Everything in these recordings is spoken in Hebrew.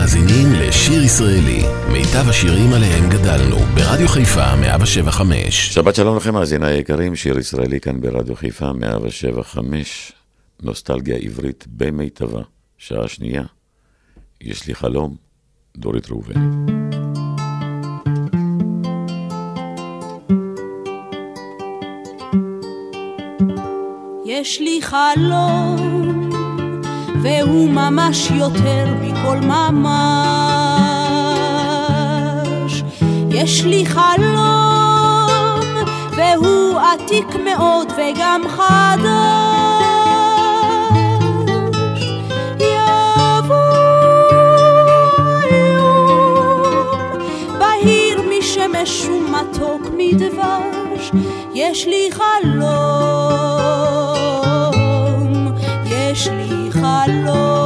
מאזינים לשיר ישראלי, מיטב השירים עליהם גדלנו, ברדיו חיפה 175. שבת שלום לכם, מאזיני היקרים, שיר ישראלי כאן ברדיו חיפה 175, נוסטלגיה עברית במיטבה, שעה שנייה. יש לי חלום, דורית ראובן. יש לי חלום, והוא ממש יותר מכל ממש. יש לי חלום, והוא עתיק מאוד וגם חדש. יבוא יום בהיר משמש ומתוק מדבש, יש לי חלום, יש לי חלום.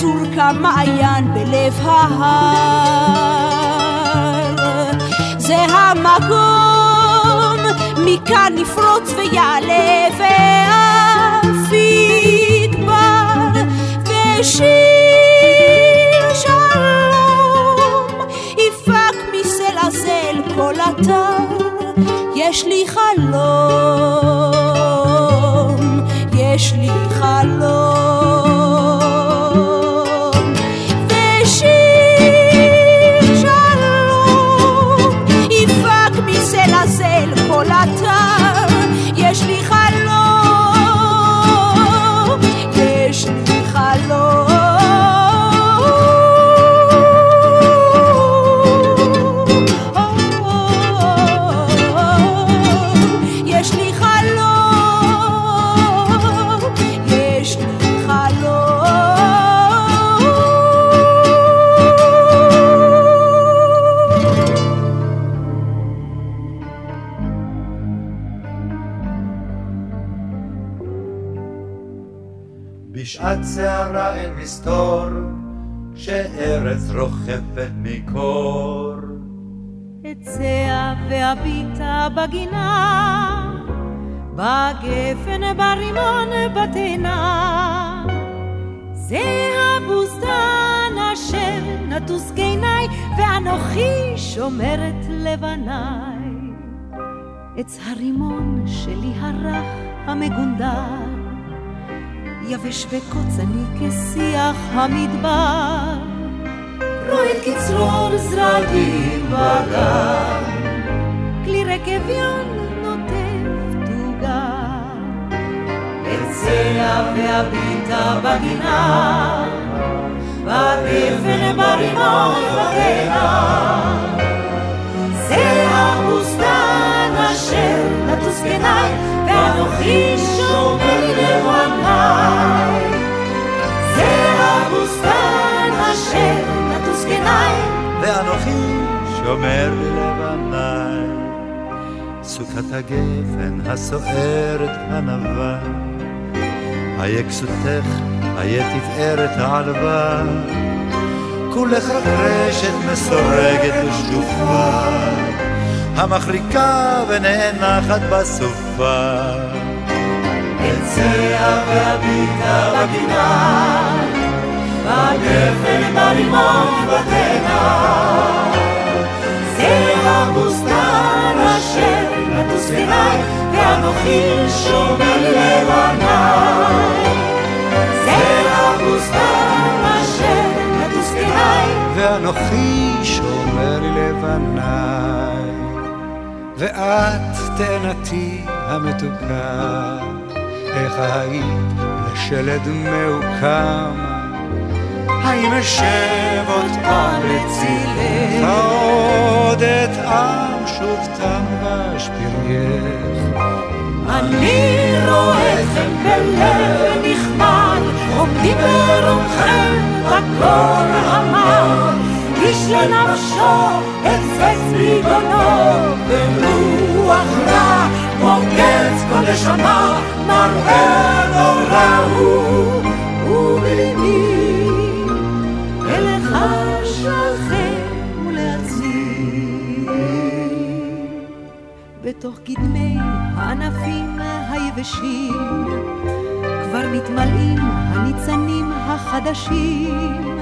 עצור כמעיין בלב ההר. זה המקום, מכאן נפרוץ ויעלה ואף יגבר, ושיר שלום יפק מסלע זה אל כל אתר. יש לי חלום, יש לי חלום. רוחפת מקור. אצא ואביטה בגינה, בגפן, ברימון, בתאנה. זה הבוסתן אשר נטוס גיני, ואנוכי שומרת לבניי. עץ הרימון שלי הרך המגונדר, יבש וקוצני כשיח המדבר. רואה את קצרור זרעים בגן, כלי רכביון נוטף תוגה. אצא ואביטה בגינה, בגפן ברימון בגינה. זה הבוסתן אשר נטוס גנאי, ואנוכי שומר לבניי. זה הבוסתן אשר גנאי, ואנוכי שומר לבניי. סוכת הגפן הסוערת הנבה, איה כסותך, איה תפארת העלווה. כולך רק רשת מסורגת ושדופה, המחליקה ונאנחת בסופה. אצא ואביטה בגינה, בגפן ברימון בתאנה. זה הבוסתן אשר נטוס גנאי, ואנוכי שומר לבניי. זה הבוסתן אשר נטוס גנאי, ואנוכי שומר לבניי. ואת תאנתי המתוקה, איך היית לשלד מעוקם, האם אשב עוד פעם לצילך, עוד אטעם שוב תם ואשפירך. אני רואה אתכם בלב נכמד, עומדים ברומכם בקול המר. איש לנפשו הצץ בגונו, ורוח רע מוקץ כל נשמה, מראה נורא הוא, ובליבי בתוך קדמי הענפים היבשים כבר מתמלאים הניצנים החדשים.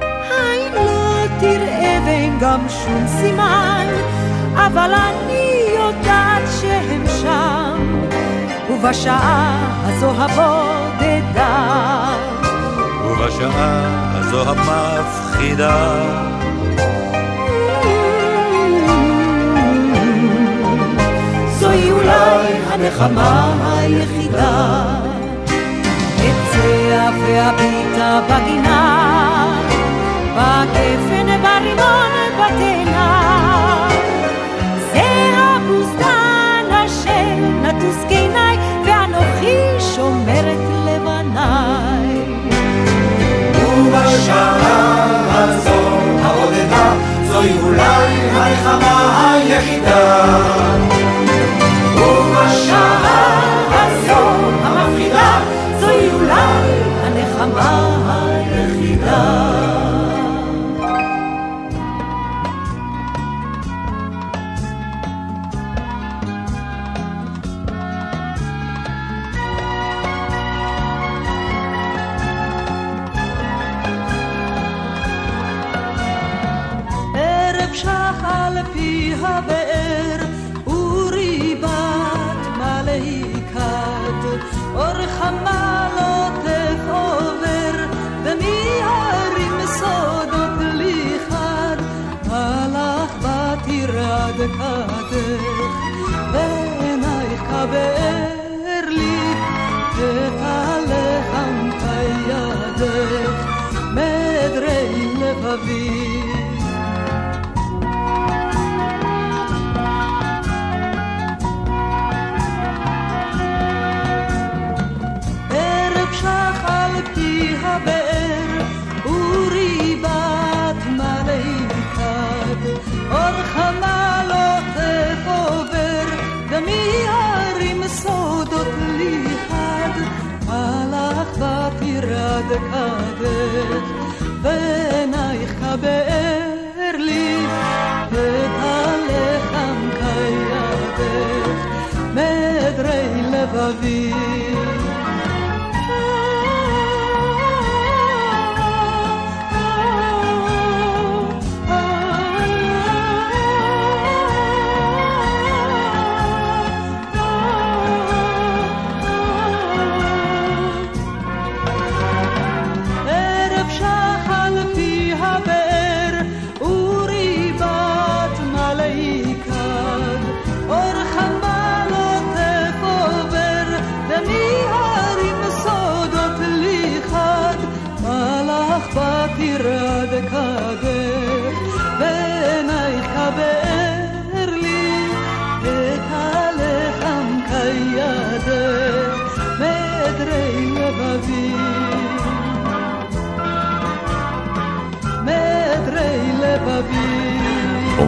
העין לא תראה ואין גם שום סימן, אבל אני יודעת שהם שם, ובשעה הזו הבודדה. ובשעה הזו המפחידה אולי הנחמה היחידה. אצא ואביטה בגינה, בגפן, ברימון, בתאנה. זה הבוסתן אשר נטוס קיניי, ואנוכי שומרת לבניי. ובשעה הזו הבודדה זוהי אולי הנחמה היחידה vida.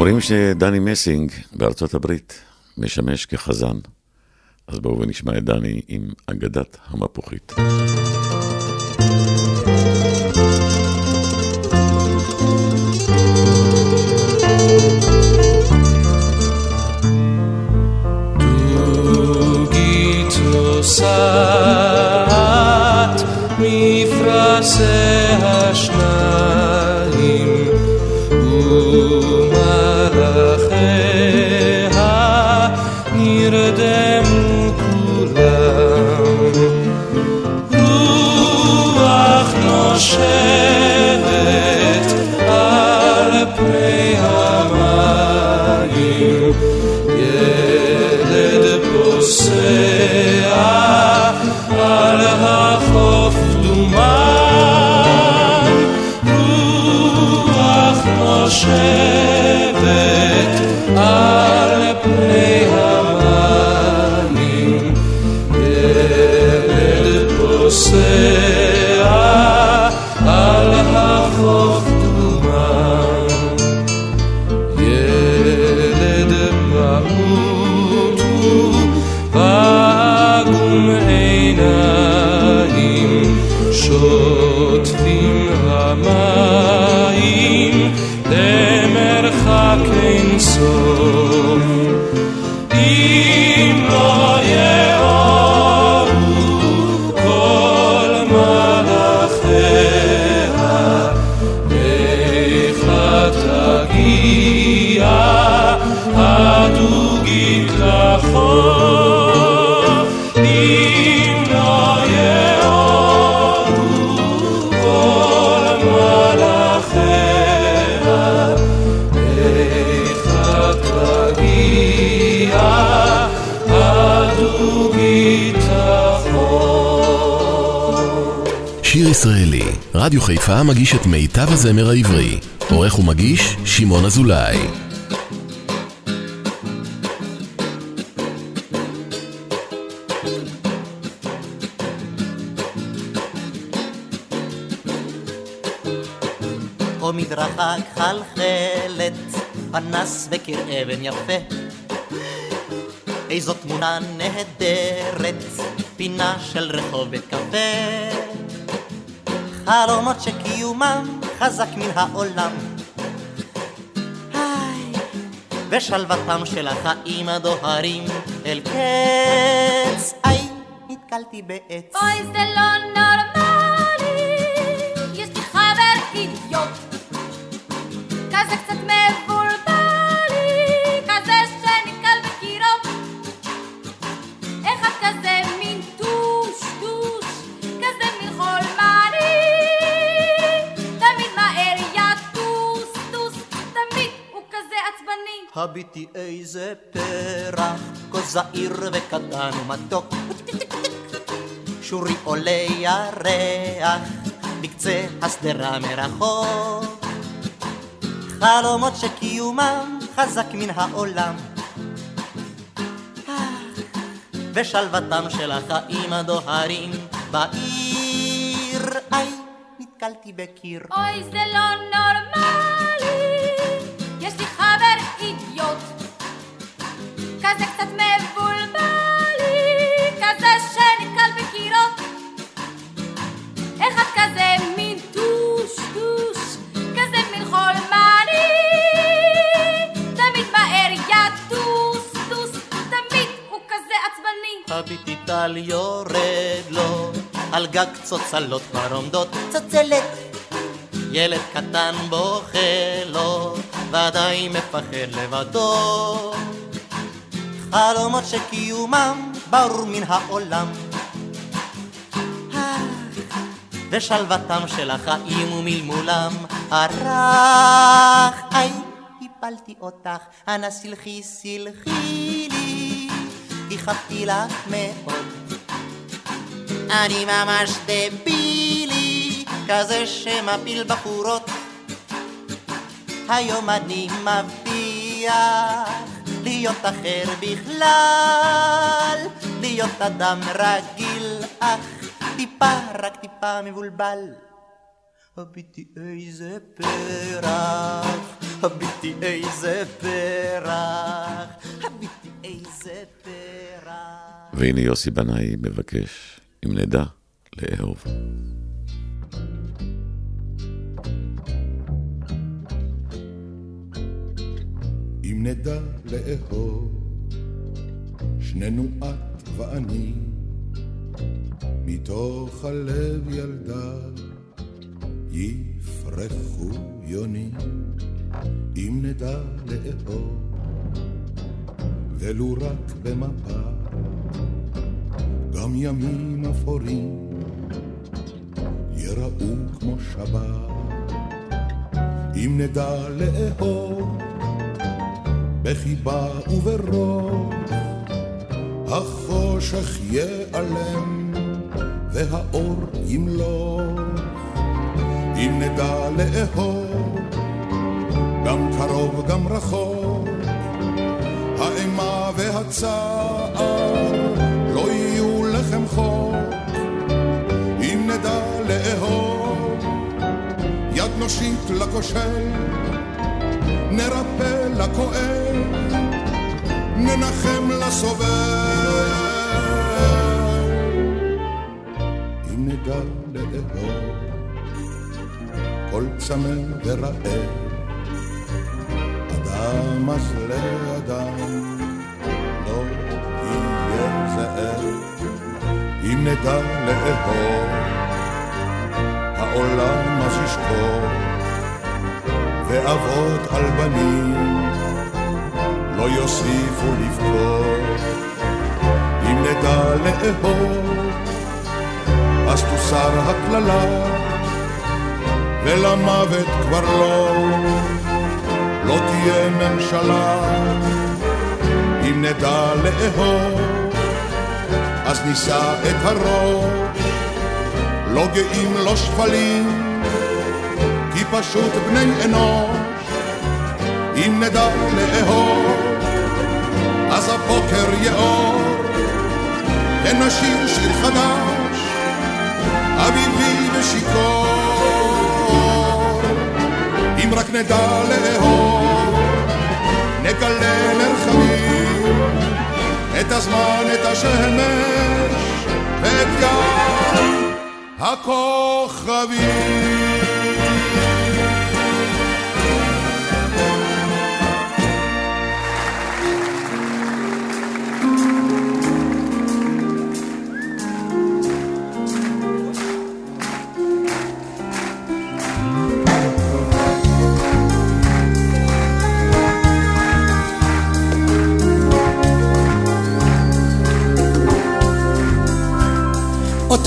אומרים שדני מסינג בארצות הברית משמש כחזן. אז בואו ונשמע את דני עם אגדת המפוחית. נוסעת מפרשי השניים רדיו חיפה מגיש את מיטב הזמר העברי. עורך ומגיש, שמעון אזולאי. או מדרכה חלחלת, פנס וקיר אבן יפה. איזו תמונה נהדרת, פינה של רחוב בית קפה. חלומות שקיומם חזק מן העולם. ושלוותם של החיים הדוהרים אל קץ. היי, נתקלתי בעץ. אוי זה לא נורמלי, הביטי איזה פרח, כה זעיר וקטן ומתוק. שורי עולה ירח, בקצה השדרה מרחוק. חלומות שקיומם חזק מן העולם. ושלוותם של החיים הדוהרים בעיר. איי, נתקלתי בקיר. אוי זה לא נורמלי, כזה קצת מבולבלי, כזה שנתקל בקירות, אחד כזה מין טוש טוש, כזה מין חולמני, תמיד מהר יטוס טוס, תמיד הוא כזה עצבני. הביטי טל יורד לו, על גג צוצלות כבר עומדות צצלת. ילד קטן בוכה לו, ודאי מפחד לבדו. חלומות שקיומם ברור מן העולם. ושלוותם של החיים ומלמולם הרך. היי, הפלתי אותך, אנא סלחי סלחי לי, גיחכתי לך מאוד. אני ממש דבילי, כזה שמפיל בחורות. היום אני מבטיח להיות אחר בכלל, להיות אדם רגיל, אך טיפה, רק טיפה מבולבל. הביטי איזה פרח, הביטי איזה פרח, הביטי איזה פרח. והנה יוסי בנאי מבקש, אם נדע, לאהוב. אם נדע לאהוב, שנינו את ואני, מתוך הלב ילדה יפרחו יונים. אם נדע לאהוב, ולו רק במפה, גם ימים אפורים יראו כמו שבת. אם נדע לאהוב, בחיבה וברוך, החושך ייעלם והאור ימלוך. אם נדע לאהוב, גם קרוב גם רחוק, האימה והצער לא יהיו לחם חוק. אם נדע לאהוב, יד נושיט לכושל, נרפא לכואב, ננחם לסובל. נדע לאהוב כל צמא ורעב אדם אז לאדם לא יהיה זאב אם נדע לאהוב העולם אז ישקור ואבות על בנים. לא יוסיפו לבכות. אם נדע לאהוב אז תוסר הקללה. ולמוות כבר לא. לא תהיה ממשלה. אם נדע לאהוב אז נישא את הראש. לא גאים לא שפלים כי פשוט בני אנוש. אם נדע לאהוב אז הבוקר יאור. ונשיר שיר חדש אביבי ושיכור. אם רק נדע לאהוב נגלה מרחבים את הזמן, את השמש ואת ים הכוכבים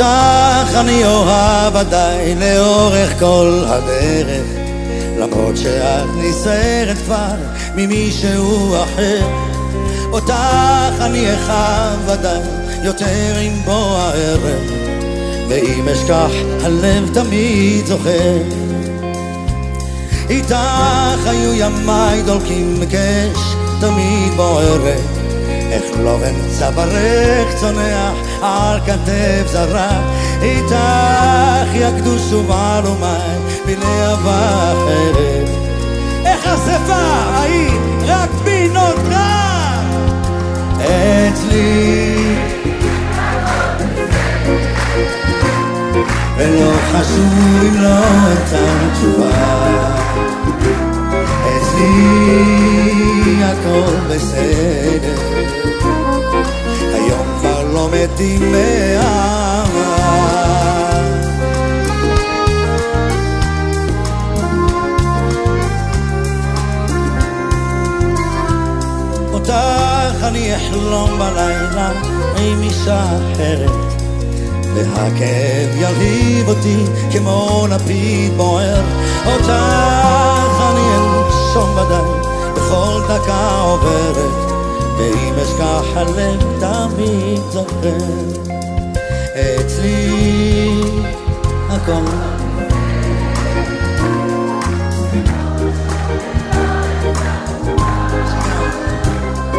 אותך אני אוהב ודאי לאורך כל הדרך. למרות שאת נסערת כבר ממישהו אחר. אותך אני אחב ודאי יותר עם בוא הערב. ואם אשכח הלב תמיד זוכר. איתך היו ימיי דולקים קש תמיד בוערת. איך לא אמצא ברך צונח על כתף זרה איתך יקדוש ובעלומי בלהבה אחרת. איך השפה ההיא רק בי נותרה אצלי. ולא חשוב אם לא אמצא תשובה. אצלי הכל בסדר מתים מאהבה אותך אני אחלום בלילה עם אישה אחרת והכאב ילהיב אותי כמו לפיד בוער. אותך אני אנשום ודאי בכל דקה עוברת ואם אשכח הלב תמיד זוכר. אצלי הכל.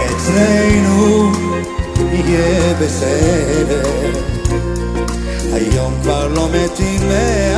אצלנו יהיה בסדר. היום כבר לא מתים מאהבה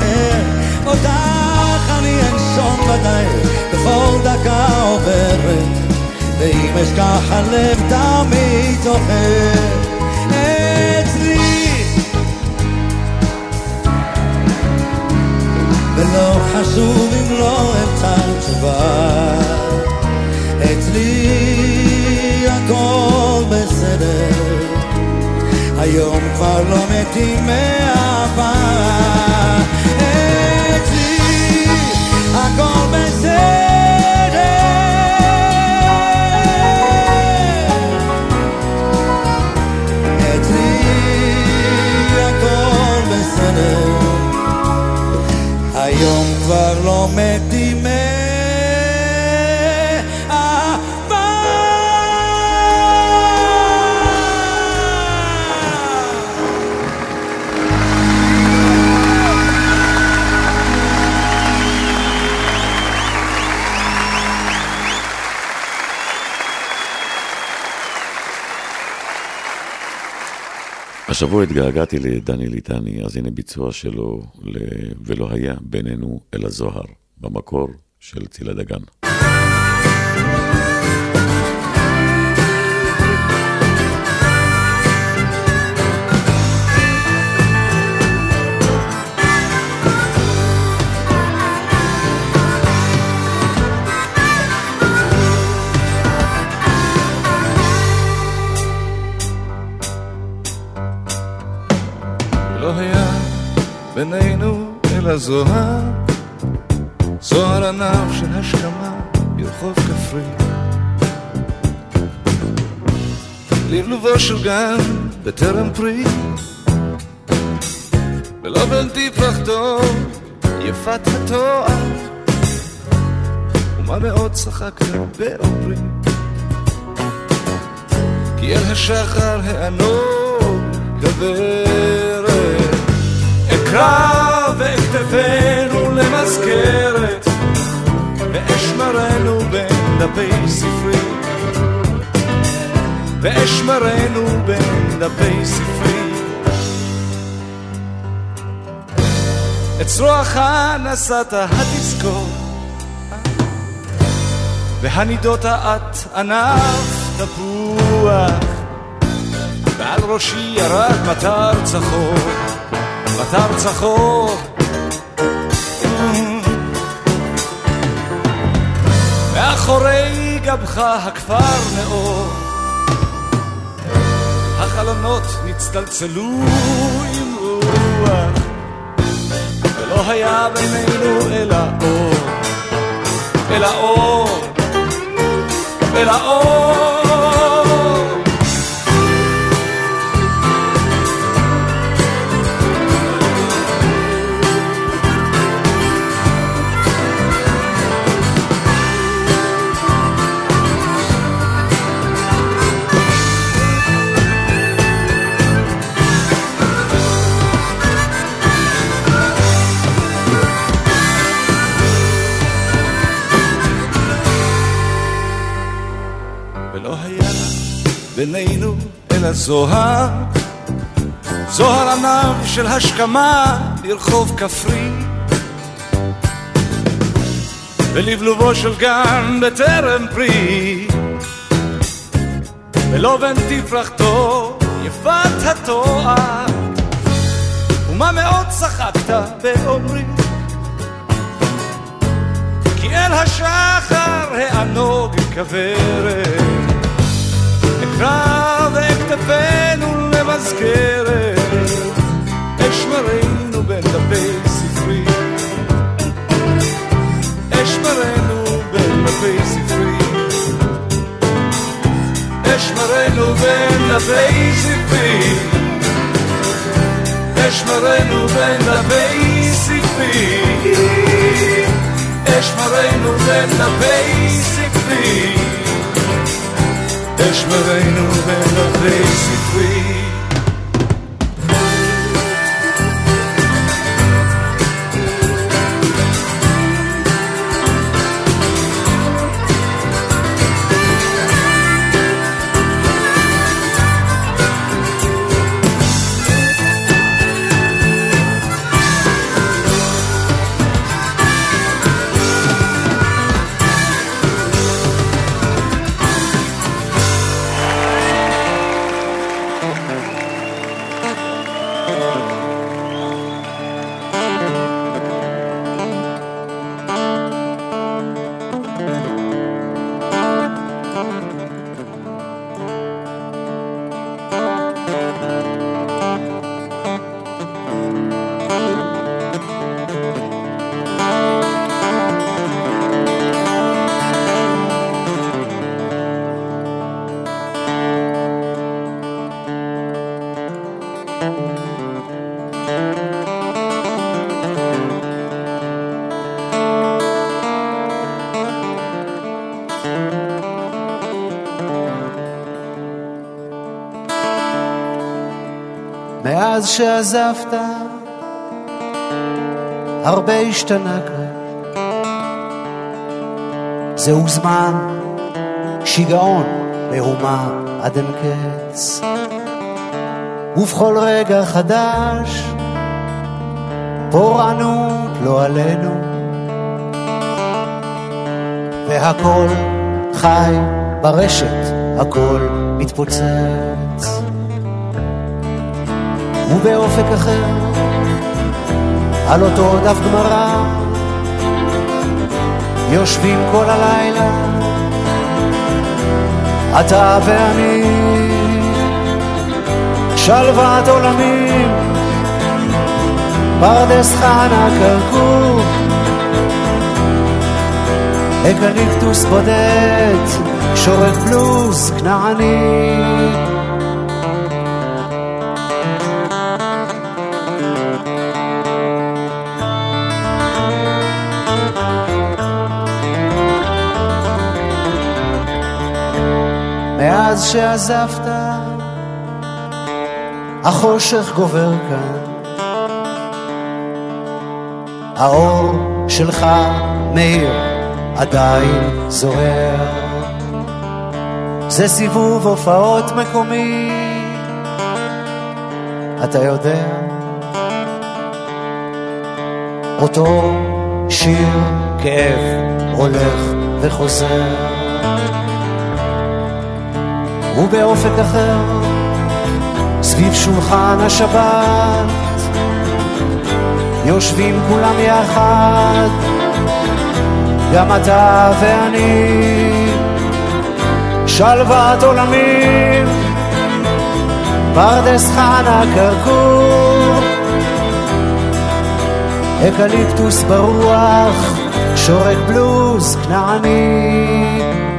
אחר אותך אני אנשום ודאי בכל דקה עוברת ואם אשכח הלב תמיד זוכר אצלי. ולא חשוב אם לא אמצא תשובה. אצלי הכל היום כבר לא מתים מאהבה. אצלי הכל בסדר. אצלי הכל בסדר. היום כבר לא מתים השבוע התגעגעתי לדני ליטני, אז הנה ביצוע שלו ל... ולא היה בינינו אל הזוהר, במקור של צילה דגן. הזוהר, זוהר ענב של השכמה ברחוב כפרי. לבלובו של גן בטרם פרי, ולא בלתי פרחתו יפת התואר, ומה מאוד צחקת באומרי, כי אל השחר הענוג גברת. אקרא ואכתבנו למזכרת, ואשמרנו בין דפי ספרי. ואשמרנו בין דפי ספרי. את צרועך נשאת התזכור, והנידות את ענף תפוח, ועל ראשי ירד מטר צחור. מטר צחור מאחורי גבך הכפר נאור החלונות נצטלצלו עם רוח ולא היה בינינו אלא אור אלא אור אלא אור בינינו אל הזוהר, זוהר ענב של השכמה לרחוב כפרי, ולבלובו של גן בטרם פרי, ולא בן תפרחתו יפת התואר, ומה מאוד צחקת באומרי, כי אל השחר הענוג כוורת. קרב וכתפינו למזכרת, אשמרנו בין דפי ספרי. אשמרנו בין דפי ספרי. אשמרנו בין דפי ספרי. אשמרנו בין דפי ספרי. אשמרנו בין דפי ספרי. אשמרנו בין דפי ספרי מאז שעזבת, הרבה השתנה כאן. זהו זמן, שיגעון, מהומה עד אין קץ. ובכל רגע חדש, פורענות לא עלינו, והכל חי ברשת, הכל מתפוצץ. ובאופק אחר, על אותו דף גמרא, יושבים כל הלילה, אתה ואני, שלוות עולמים, פרדס חנה כרכור, אקליפטוס בודד, שורק בלוז כנעני. מאז שעזבת, החושך גובר כאן. האור שלך מאיר, עדיין זוהר. זה סיבוב הופעות מקומי, אתה יודע. אותו שיר כאב הולך וחוזר. ובאופק אחר, סביב שולחן השבת, יושבים כולם יחד, גם אתה ואני, שלוות עולמים, פרדס חנה כרכור, אקליפטוס ברוח, שורק בלוז כנעני.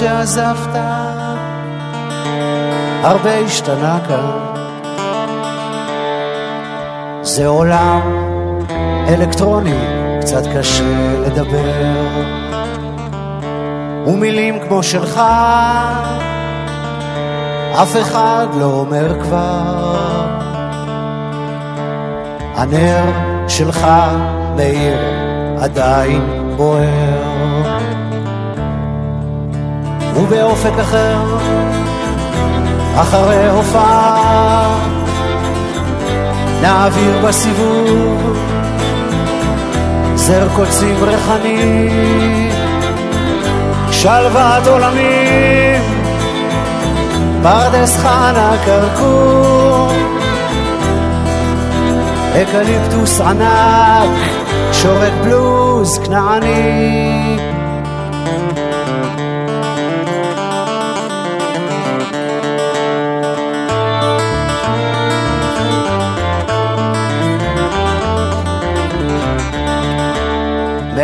שעזבת, הרבה השתנה כאן. זה עולם אלקטרוני, קצת קשה לדבר. ומילים כמו שלך, אף אחד לא אומר כבר. הנר שלך מאיר, עדיין בוער. ובאופק אחר, אחרי הופעה, נעביר בסיבוב זר קוצים ריחני, שלוות עולמים, פרדס חנה כרכור, אקליפטוס ענק, שורק בלוז כנעני.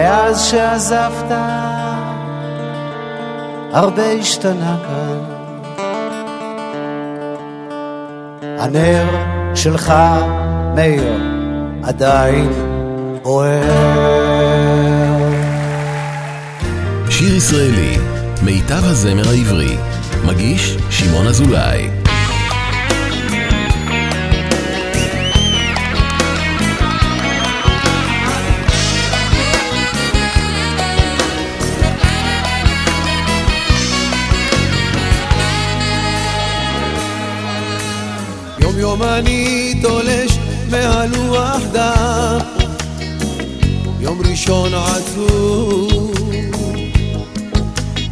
מאז שעזבת, הרבה השתנה כאן. הנר שלך, מאיר, עדיין בוער. שיר ישראלי, מיטב הזמר העברי, מגיש שמעון אזולאי. מהלוח דף יום ראשון עצוב.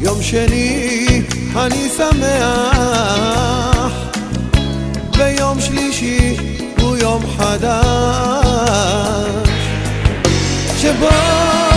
יום שני אני שמח. ויום שלישי הוא יום חדש. שבו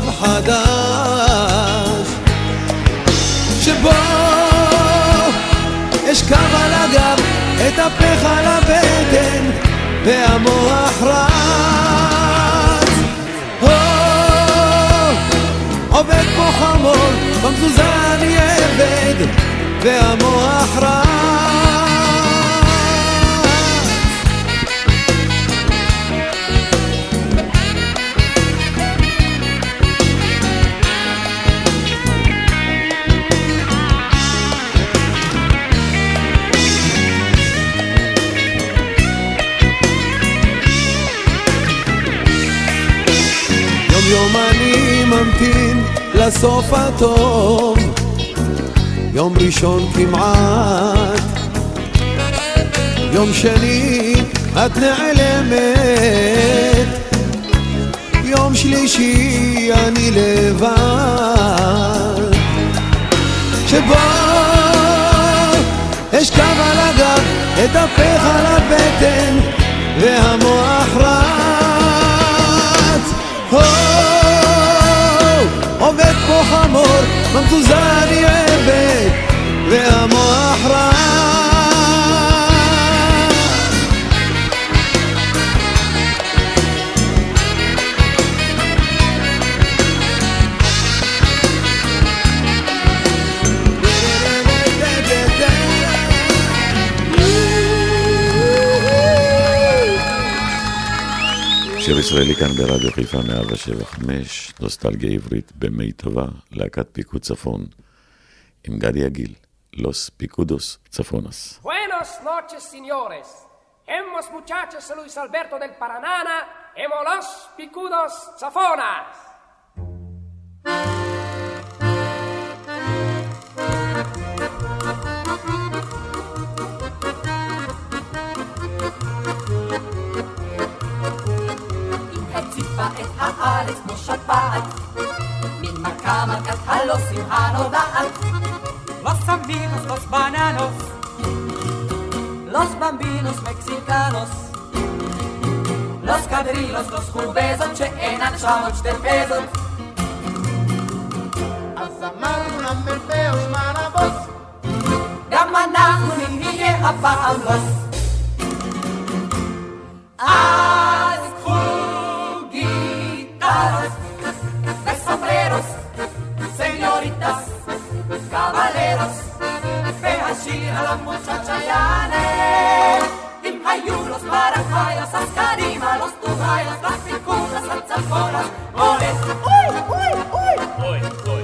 כוכב חדש שבו אשכב על הגב, אטפח על הבטן והמוח רץ. עובד כמו חמור, במזוזה אני עבד והמוח רץ ממתין לסוף הטוב. יום ראשון כמעט. יום שני את נעלמת. יום שלישי אני לבד. שבו אשכב על הגב, אטפח על הבטן והמוח רץ חמור, במזוזה אני שיר ישראלי כאן ברדיו חיפה 175, נוסטלגיה עברית במיטבה, להקת פיקוד צפון, עם גדי עגיל, לוס פיקודוס צפונס. Buenas noches, señores. Hemos muchachos Luis Alberto del Paranana, hemos los picudos zafonas. הארץ כמו שפעת, ממכה מכת הלוסים הנודעת. Los amigos, los bananos, los bambinos mexicanos, los קדרילות, los חובזות שאינן שוות שתי פזות. אז אמרנו למ"פ זמן הבוס, גם אנחנו נהיה הפעם לוס. אז קחו גיטרות וסומבררוס, סניוריטס, קבלרוס, והשיר על המוצ'צ'ה יענה. אם היו los paraguayos, אז קדימה, los טורייos, las picudas, הצפונות, הולך, אוי, אוי, אוי, אוי, אוי.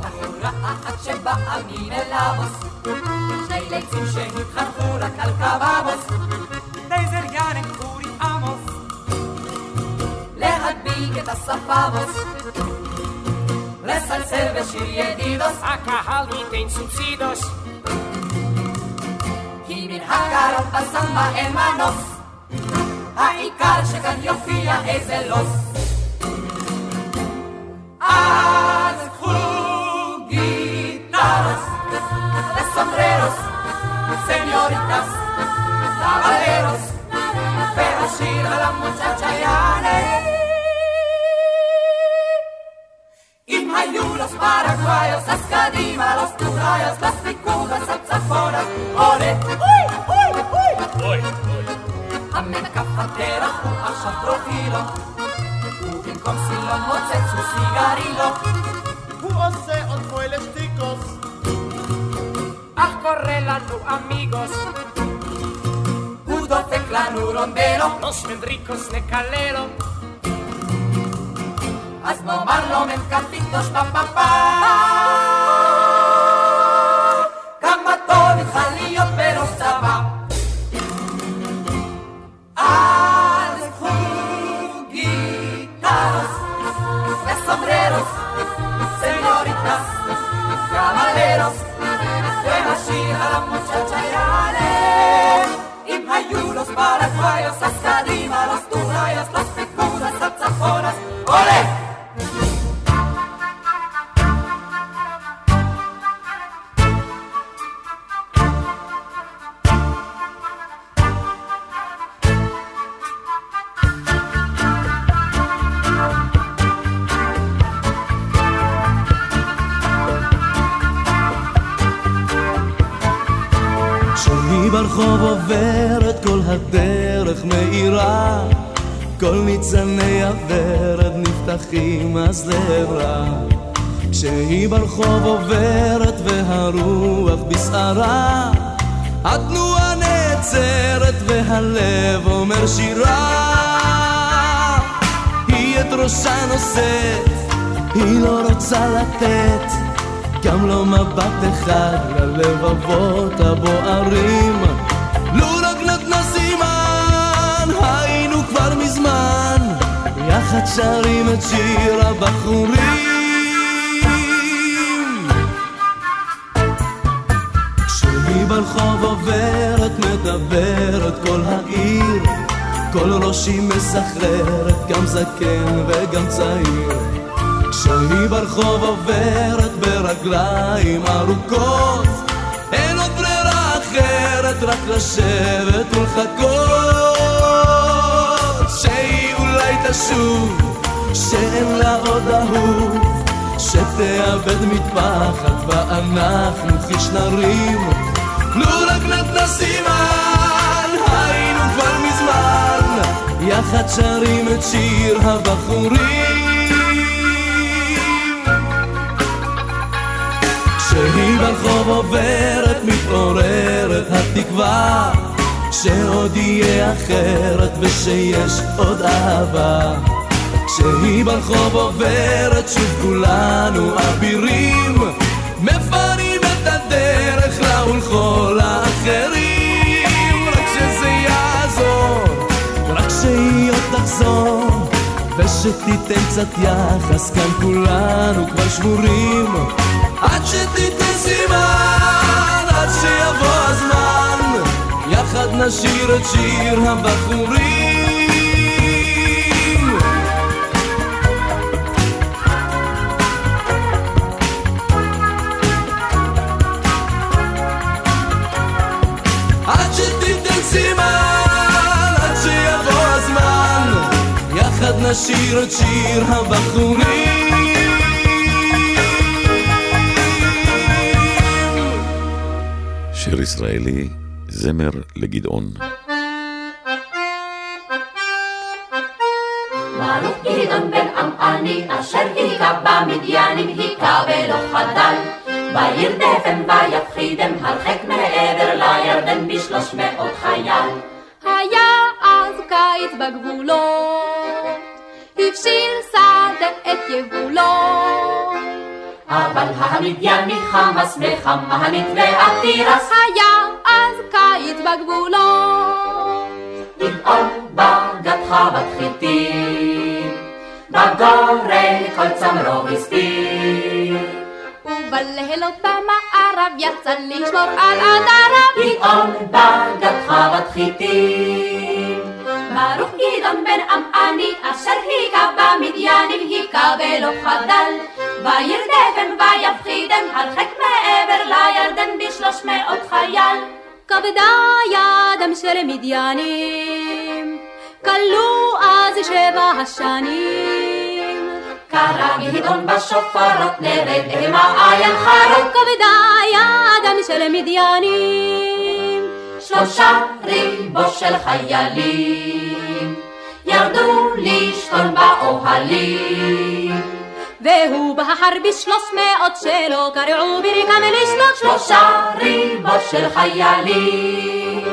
בחורה אחת שבאה ממלאבוס, שני ליצים שהתחנכו רק על desafados. Rezan cervechir y heridos. Acajali tem subsidos. Himir hagarapa samba hermanos. Aikar shekan yofia ezelos. Az guitarras, de sombreros, señoritas, caballeros, pero a la muchacha yane. Paraguayos, אז קדימה, los טורייos, los פיקודס, הצפונות, עולה, אוי, אוי, אוי, אוי, אוי. המקף הפרח הוא עכשיו פרופילו, ובמקום סילון מוצץ הוא סיגרילו. הוא עושה עוד כמו אלה שטיקוס, אך קורא לנו אמיגוס, הוא דופק לנו רונדלו, los mendricos נקללו, אז נאמר לו מנקפיטוש פה פה פה. כמה טוב איתך להיות בראש צבא. אז קחו גיטרוס ו sombreros, señoritas, caballeros, והשיר על המוצ'צ'ה יעלה. אם היו los paraguayos, אז קדימה, los כל ניצני הוורד נפתחים אז לעברה כשהיא ברחוב עוברת והרוח בסערה התנועה נעצרת והלב אומר שירה. היא את ראשה נושאת, היא לא רוצה לתת גם לא מבט אחד ללבבות הבוערים יחד את שיר הבחורים? כשהיא ברחוב עוברת מדברת כל העיר. כל ראשי מסחררת גם זקן וגם צעיר. כשהיא ברחוב עוברת ברגליים ארוכות. אין עוד ברירה אחרת רק לשבת ולחכות. שהיא אולי תשוב שאין לה עוד אהוב שתאבד מטפחת ואנחנו חיש נרים לו רק נתנה סימן היינו כבר מזמן יחד שרים את שיר הבחורים. כשהיא ברחוב עוברת מתעוררת התקווה שעוד יהיה אחרת ושיש עוד אהבה. כשהיא ברחוב עוברת שוב כולנו אבירים. מפנים את הדרך לה ולכל האחרים רק שזה יעזור, רק שהיא עוד תחזור. ושתיתן קצת יחס כאן כולנו כבר שבורים. עד שתיתן סימן, עד שיבוא הזמן יחד נשיר את שיר הבחורים. עד שתיתן עד שיבוא הזמן יחד נשיר את שיר הבחורים. שיר ישראלי, זמר לגדעון. ברוך גדעון בן עמעני, אשר היכה במדיינים, היכה ולא חדל. וירדפם ויפחידם, הרחק מעבר לירדן בשלוש מאות חייל. היה אז קיץ בגבולות, הבשיל שדה את יבולו. אבל המדייני חמאס וחמנית ועתירס, היה בגבולות. גדעון בגד חוות חיטים, בגורן כל צמרו הסתיר. ובלילות במערב יצא לשמור על עדריו. גדעון בגד חוות חיטים. ברוך גדעון בן עמעני, אשר היכה במדיינים, היכה ולא חדל. וירדפם ויפחידם, הרחק מעבר לירדן בשלוש מאות חייל. כבדה ידם של מדיינים, כלו אז שבע השנים. קרא גדעון בשופרות, נרד למעיין חרון. כבדה ידם של מדיינים, שלושה ריבו של חיילים, ירדו לשכון באוהלים. והוא בהר בשלוש מאות שלו קרעו ברקם לשלוט שלושה ריבו של חיילים.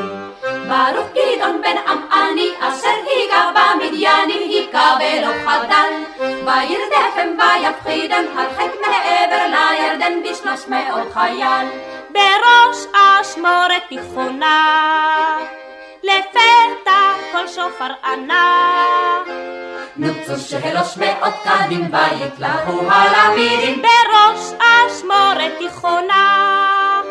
ברוך גדעון בן עמעני, אשר היכה במדיינים, היכה ולא חדל. וירדפם ויפחידם, הרחק מעבר לירדן בשלוש מאות חייל. בראש אשמורת תיכונה, לפתע כל שופר ענה. נוצו שלוש מאות קדים ויתלהו הלמידים בראש אשמורת תיכונה.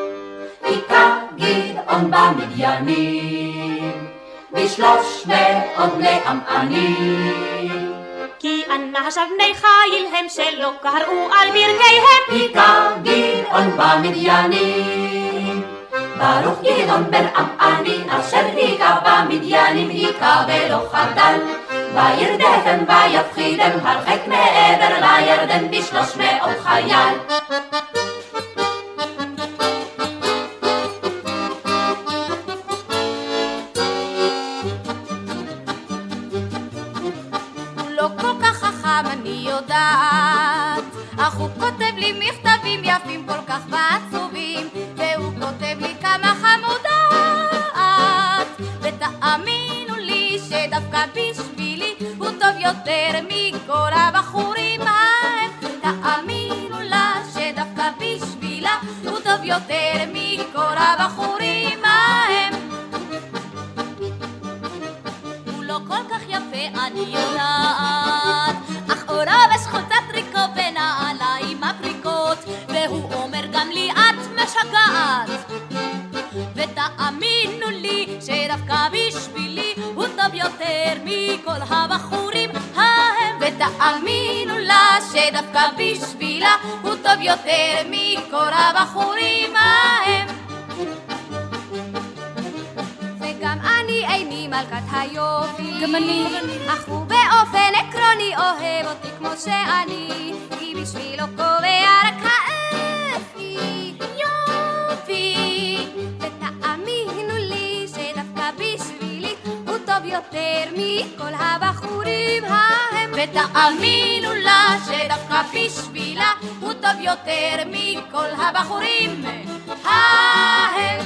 היכה גדעון במדיינים בשלוש מאות בני עמענים. כי אנשיו בני חיל הם שלא קראו על ברכיהם. היכה גדעון במדיינים ברוך גדעון בן עמעמי, אשר היכה במדיינים היכה ולא חדל. וירדפם ויפחידם הרחק מעבר לירדן בשלוש מאות חייל. לא אך הוא כותב לי מכתבים יפים כל כך בעצמם. מכל הבחורים ההם. תאמינו לה שדווקא בשבילה הוא טוב יותר מכל הבחורים ההם. הוא לא כל כך יפה, אני יודעת, אך עורב חולצת טריקו ונעליים מפריקות, והוא אומר גם לי את משגעת. יותר מכל הבחורים ההם. ותאמינו לה שדווקא בשבילה הוא טוב יותר מכל הבחורים ההם. וגם אני איני מלכת היופי. גם אני. אך הוא באופן עקרוני אוהב אותי כמו שאני, כי בשבילו קובע רק יותר מכל הבחורים ההם. ותאמינו לה שדווקא בשבילה הוא טוב יותר מכל הבחורים ההם.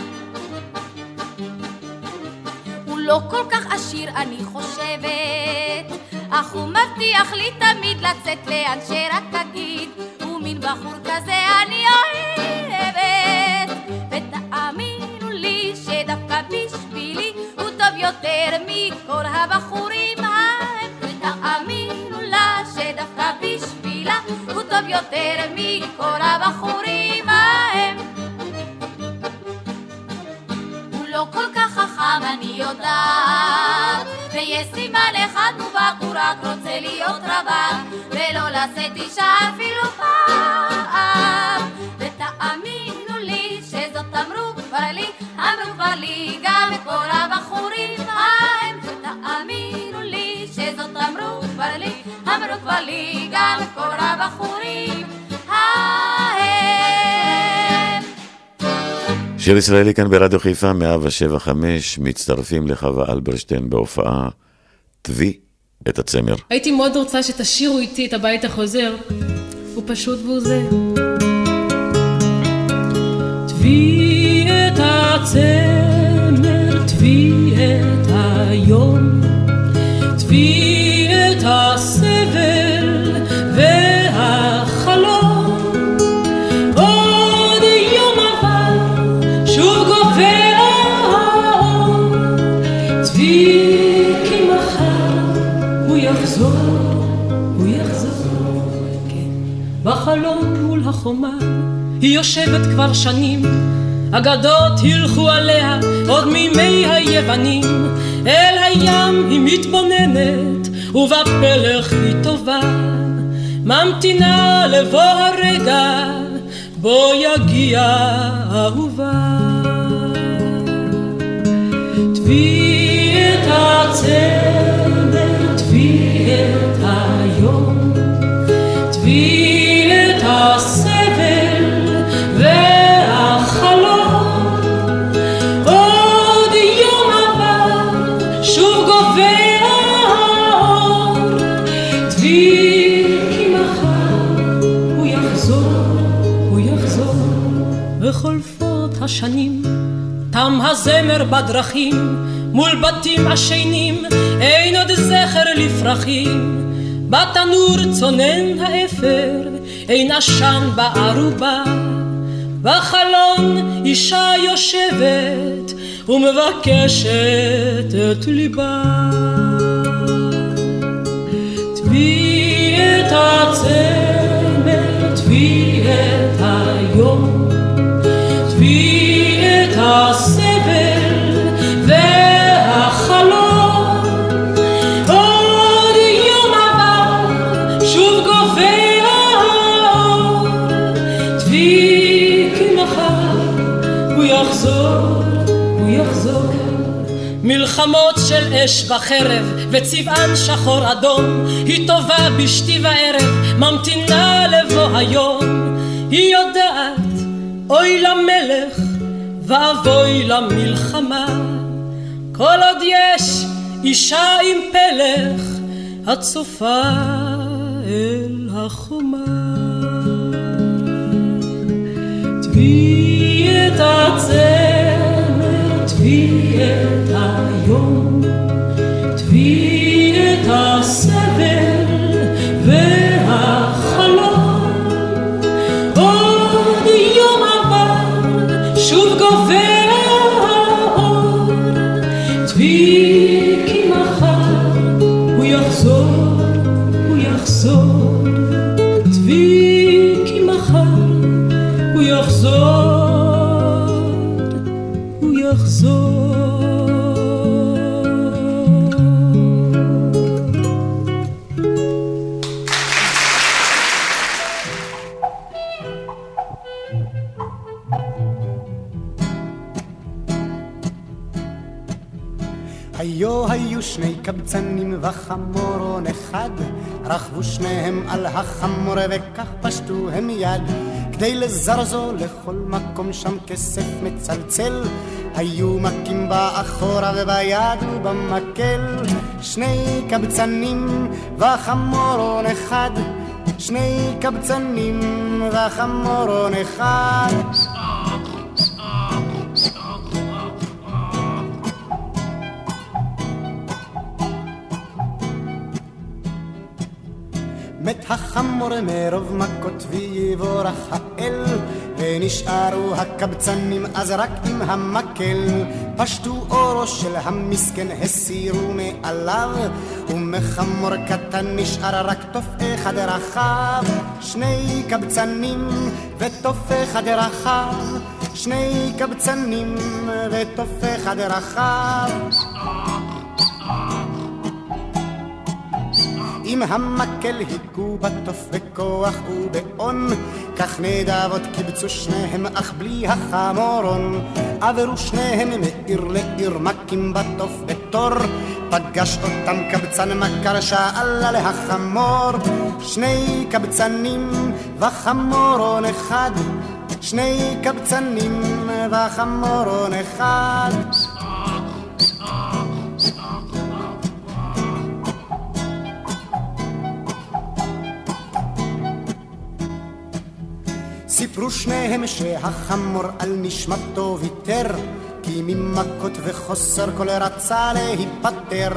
הוא לא כל כך עשיר אני חושבת אך הוא מבטיח לי תמיד לצאת לאן שרק תגיד ומין בחור כזה אני אוהבת ותאמינו לי שדווקא טוב יותר מכל הבחורים ההם ותאמינו לה שדווקא בשבילה הוא טוב יותר מכל הבחורים ההם הוא לא כל כך חכם אני יודעת ויש סימן אחד מובהק הוא רק רוצה להיות רווק ולא לשאת אישה אפילו פעם. ותאמינו לי שזאת אמרו כבר לי אמרו כבר לי גם כל הבחורים אמרו כבר לי גם כל הבחורים ההם שיר ישראלי כאן ברדיו חיפה, 175, מצטרפים לחווה אלברשטיין בהופעה תבי את הצמר. הייתי מאוד רוצה שתשאירו איתי את הבית החוזר. הוא פשוט והוא זה. תבי את הצמר, תבי את היום, תבי את הסבל כן, היא יושבת כבר שנים, אגדות הילכו עליה עוד מימי היוונים, אל הים היא מתבוננת, ובפלך היא טובה, ממתינה לבוא הרגע, בו יגיע אהובה. תבי את הצמר, תבי את היום, תבי את הסבל השנים, תם הזמר בדרכים, מול בתים עשנים, אין עוד זכר לפרחים. בתנור צונן האפר, אין עשן בערובה. בחלון אישה יושבת ומבקשת את ליבה. תבי את הצמר, תבי את היום, יחזור. מלחמות של אש וחרב וצבען שחור אדום היא טובה בשתי וערב ממתינה לבוא היום. היא יודעת אוי למלך ואבוי למלחמה. כל עוד יש אישה עם פלך הצופה אל החומה. תבי את הצמר, תבי את היום, תבי את הסבל סוד, היו היו שני קבצנים וחמורון אחד, רכבו שניהם על החמור וכך פשטו הם יד. כדי לזרזו לכל מקום שם כסף מצלצל, היו מכים באחורה וביד ובמקל. שני קבצנים וחמורון אחד, שני קבצנים וחמורון אחד. החמור מרוב מכות ויבורך האל ונשארו הקבצנים אז רק עם המקל. פשטו אורו של המסכן הסירו מעליו ומחמור קטן נשאר רק תוף אחד רחב. שני קבצנים ותוף אחד רחב. שני קבצנים ותוף אחד רחב עם המקל היכו בתוף בכוח ובאון, כך נדבות קיבצו שניהם אך בלי החמורון. עברו שניהם מעיר לעיר מכים בתוף בתור, פגש אותם קבצן מכר שאל להחמור. שני קבצנים וחמורון אחד, שני קבצנים וחמורון אחד. סיפרו שניהם שהחמור על נשמתו ויתר, כי ממכות וחוסר כל רצה להיפטר.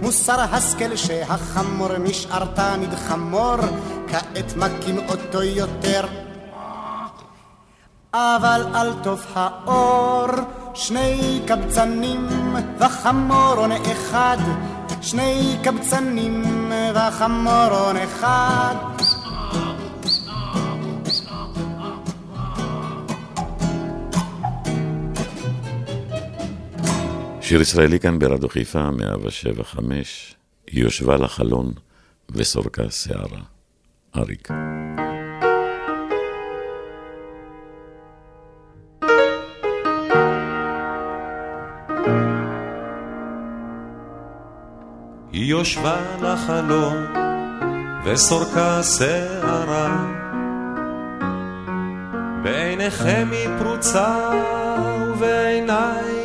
מוסר השכל שהחמור נשאר תמיד חמור, כעת מכים אותו יותר. אבל על טוב האור, שני קבצנים וחמורון אחד, שני קבצנים וחמורון אחד. שיר ישראלי כאן ברדיו חיפה, 175, היא יושבה לחלון וסורקה שערה. אריק. היא יושבה לחלון וסורקה שערה בעיניכם היא פרוצה ובעיניי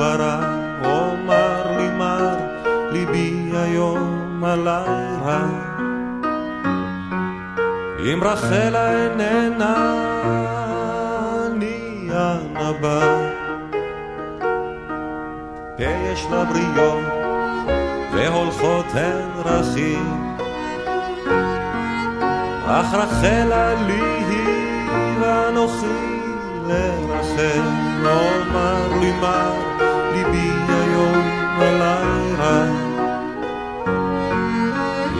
ברא אומר לי מר ליבי היום עלי רע אם רחלה איננה אני הנבא יש לה בריות והולכות הן דרכים אך רחלה לי היא ואנוכי לרחל. אומר לי מה ליבי היום רע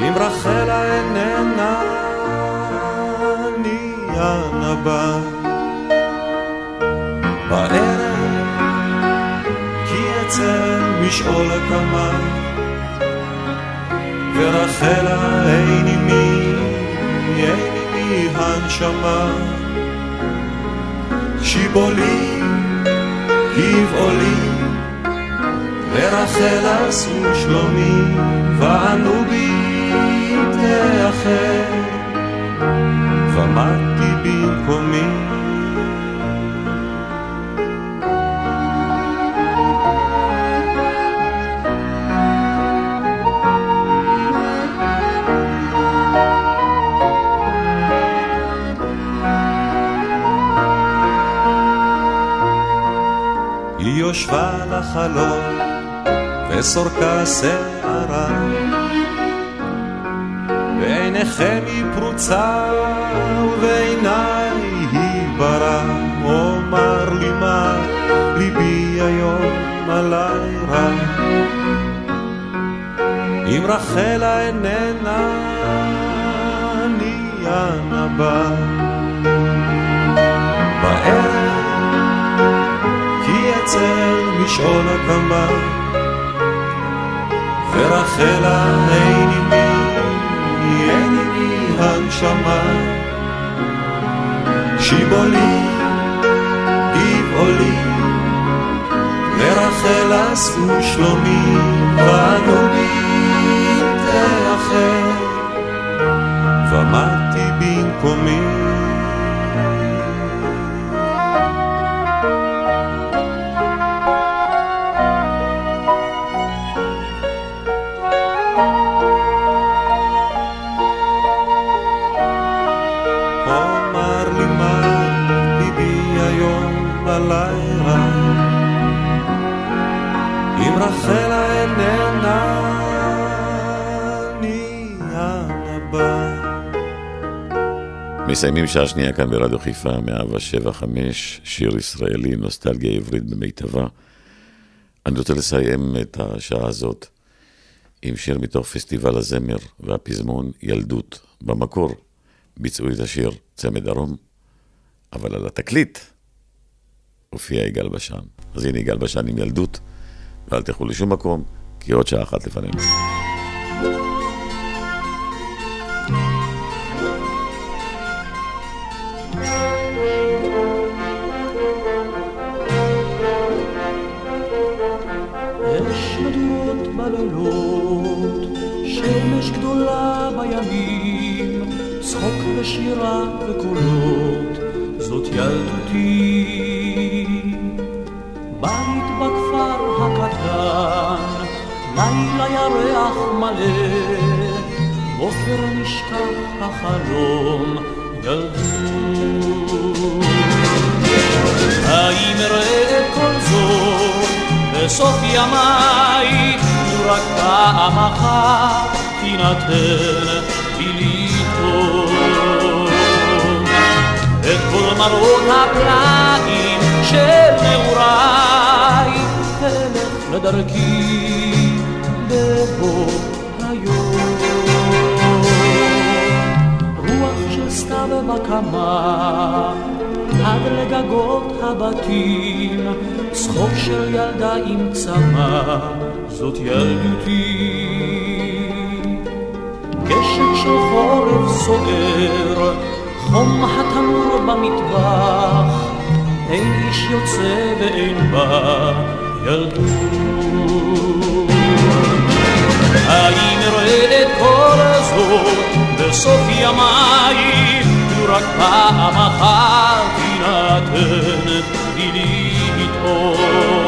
אם רחלה איננה אני הנבא בערב כי אצל משעול הקמה. ורחלה אין עימי, אין עימי הנשמה. שיבולי, גבעולי, ורחל עשו שלומי, וענו בי תאחר, ומדתי במקומי. יושבה לחלון וסורקה שערה בעיניכם היא פרוצה ובעיניי היא ברא אומר לי מה ליבי היום עלי רע. אם רחלה איננה הנבא. בערב כי אצל משעול הקמה ורחלה אין עימי, אין עימי הנשמה. שיבולי, גבעולי, ורחל אספו שלומי, ואדוני תאחר, ומדתי במקומי. מסיימים שעה שנייה כאן ברדיו חיפה, 175, שיר ישראלי, נוסטלגיה עברית במיטבה. אני רוצה לסיים את השעה הזאת עם שיר מתוך פסטיבל הזמר והפזמון ילדות. במקור ביצעו את השיר צמד דרום, אבל על התקליט הופיע יגאל בשן. אז הנה יגאל בשן עם ילדות, ואל תלכו לשום מקום, כי עוד שעה אחת לפנינו. ושירה וקולות, זאת ילדותי. בית בכפר הקטן, לילה ירח מלא, בוקר נשכח החלום, ילדות. האם אראה כל זאת בסוף ימיי, רק פעם אחת תינתן לי את כל מראות הפלאים של נעוריי, תלך לדרכי בבוא היום. רוח של סתיו בקמה עד לגגות הבתים, צחוק של ילדה עם צמא, זאת ילדותי. גשם של חורף סוער, חום התנור במטבח, אין איש יוצא ואין בא ילדות. האם אראה את כל זאת בסוף ימיי, רק פעם אחת תינתן לי לטעום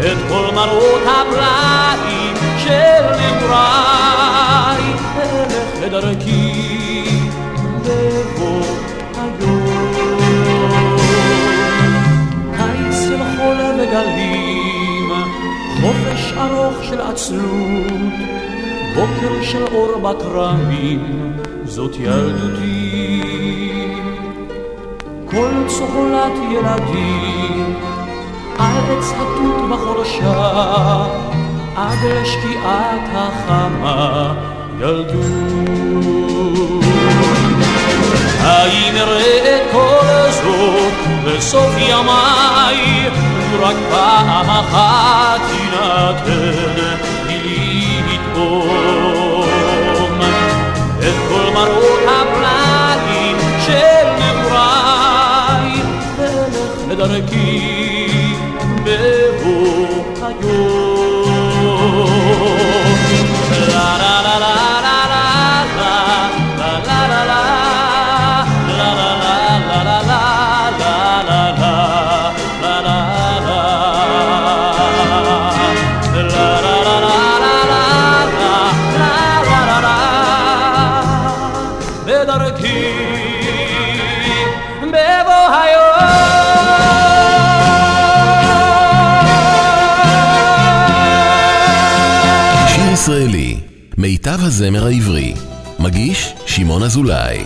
את כל מראות הפלאים עצלות, בוקר של אור בכרמים, זאת ילדותי. כל צוחלת ילדים, על עץ התות בחורשה, עד לשקיעת החמה, ילדות. האם אראה את כל זאת בסוף ימיי, רק פעם אחת תינתן לי לטעום את כל מראות הפלאים של נעוריי, ואלך לדרכי בבוא היום. מיטב הזמר העברי. מגיש שמעון אזולאי.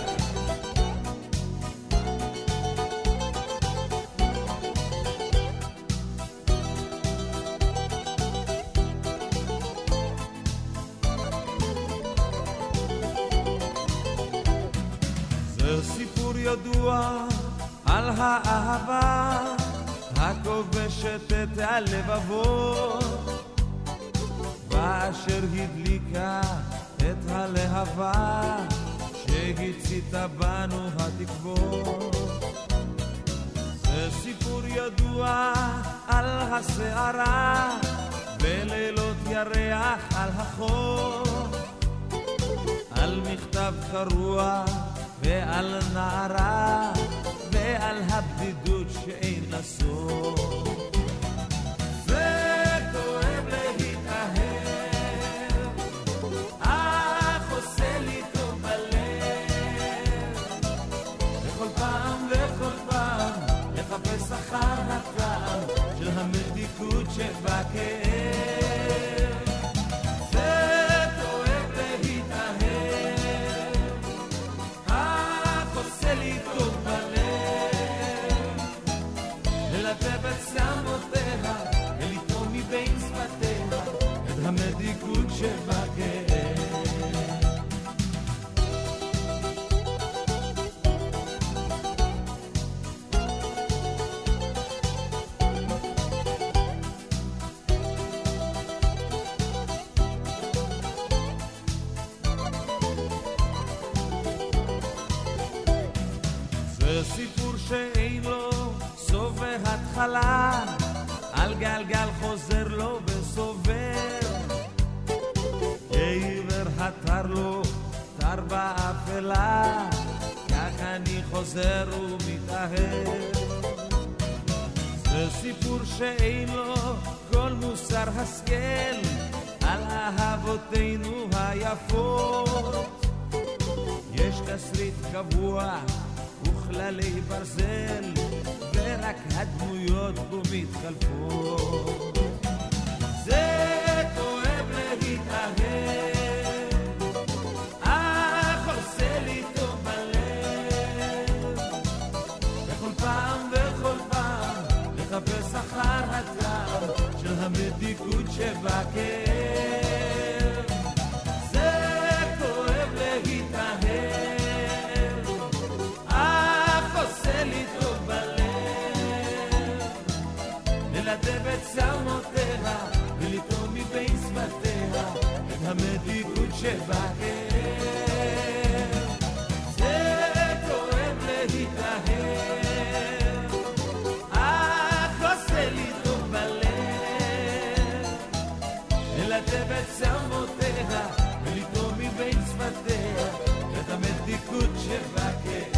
את הלבבות ואשר הדליקה את הלהבה שהציתה בנו התקוות. זה סיפור ידוע על הסערה בלילות ירח על החור על מכתב קרוע ועל נערה ועל הבדידות שאין לה סוף המתיקות חוזר לו וסובר. עיוור התר לו, תר באפלה, כך אני חוזר ומתאהב. זה סיפור שאין לו כל מוסר השכל, על אהבותינו היפות. יש תסריט קבוע וכללי ברזל, ורק הדמויות בו מתחלפות. זה כואב להתאהב, אך עושה לי טוב בלב. בכל פעם וכל פעם לחפש אחר הטעם של המתיקות שבכאב. עצמותיה, ולטעום מבין שפתיה את המתיקות שבהם. זה כואב להתאהב, אך עושה לי טוב בלב. ללטב את עצמותיה, ולטעום מבין שפתיה את המתיקות שבהם.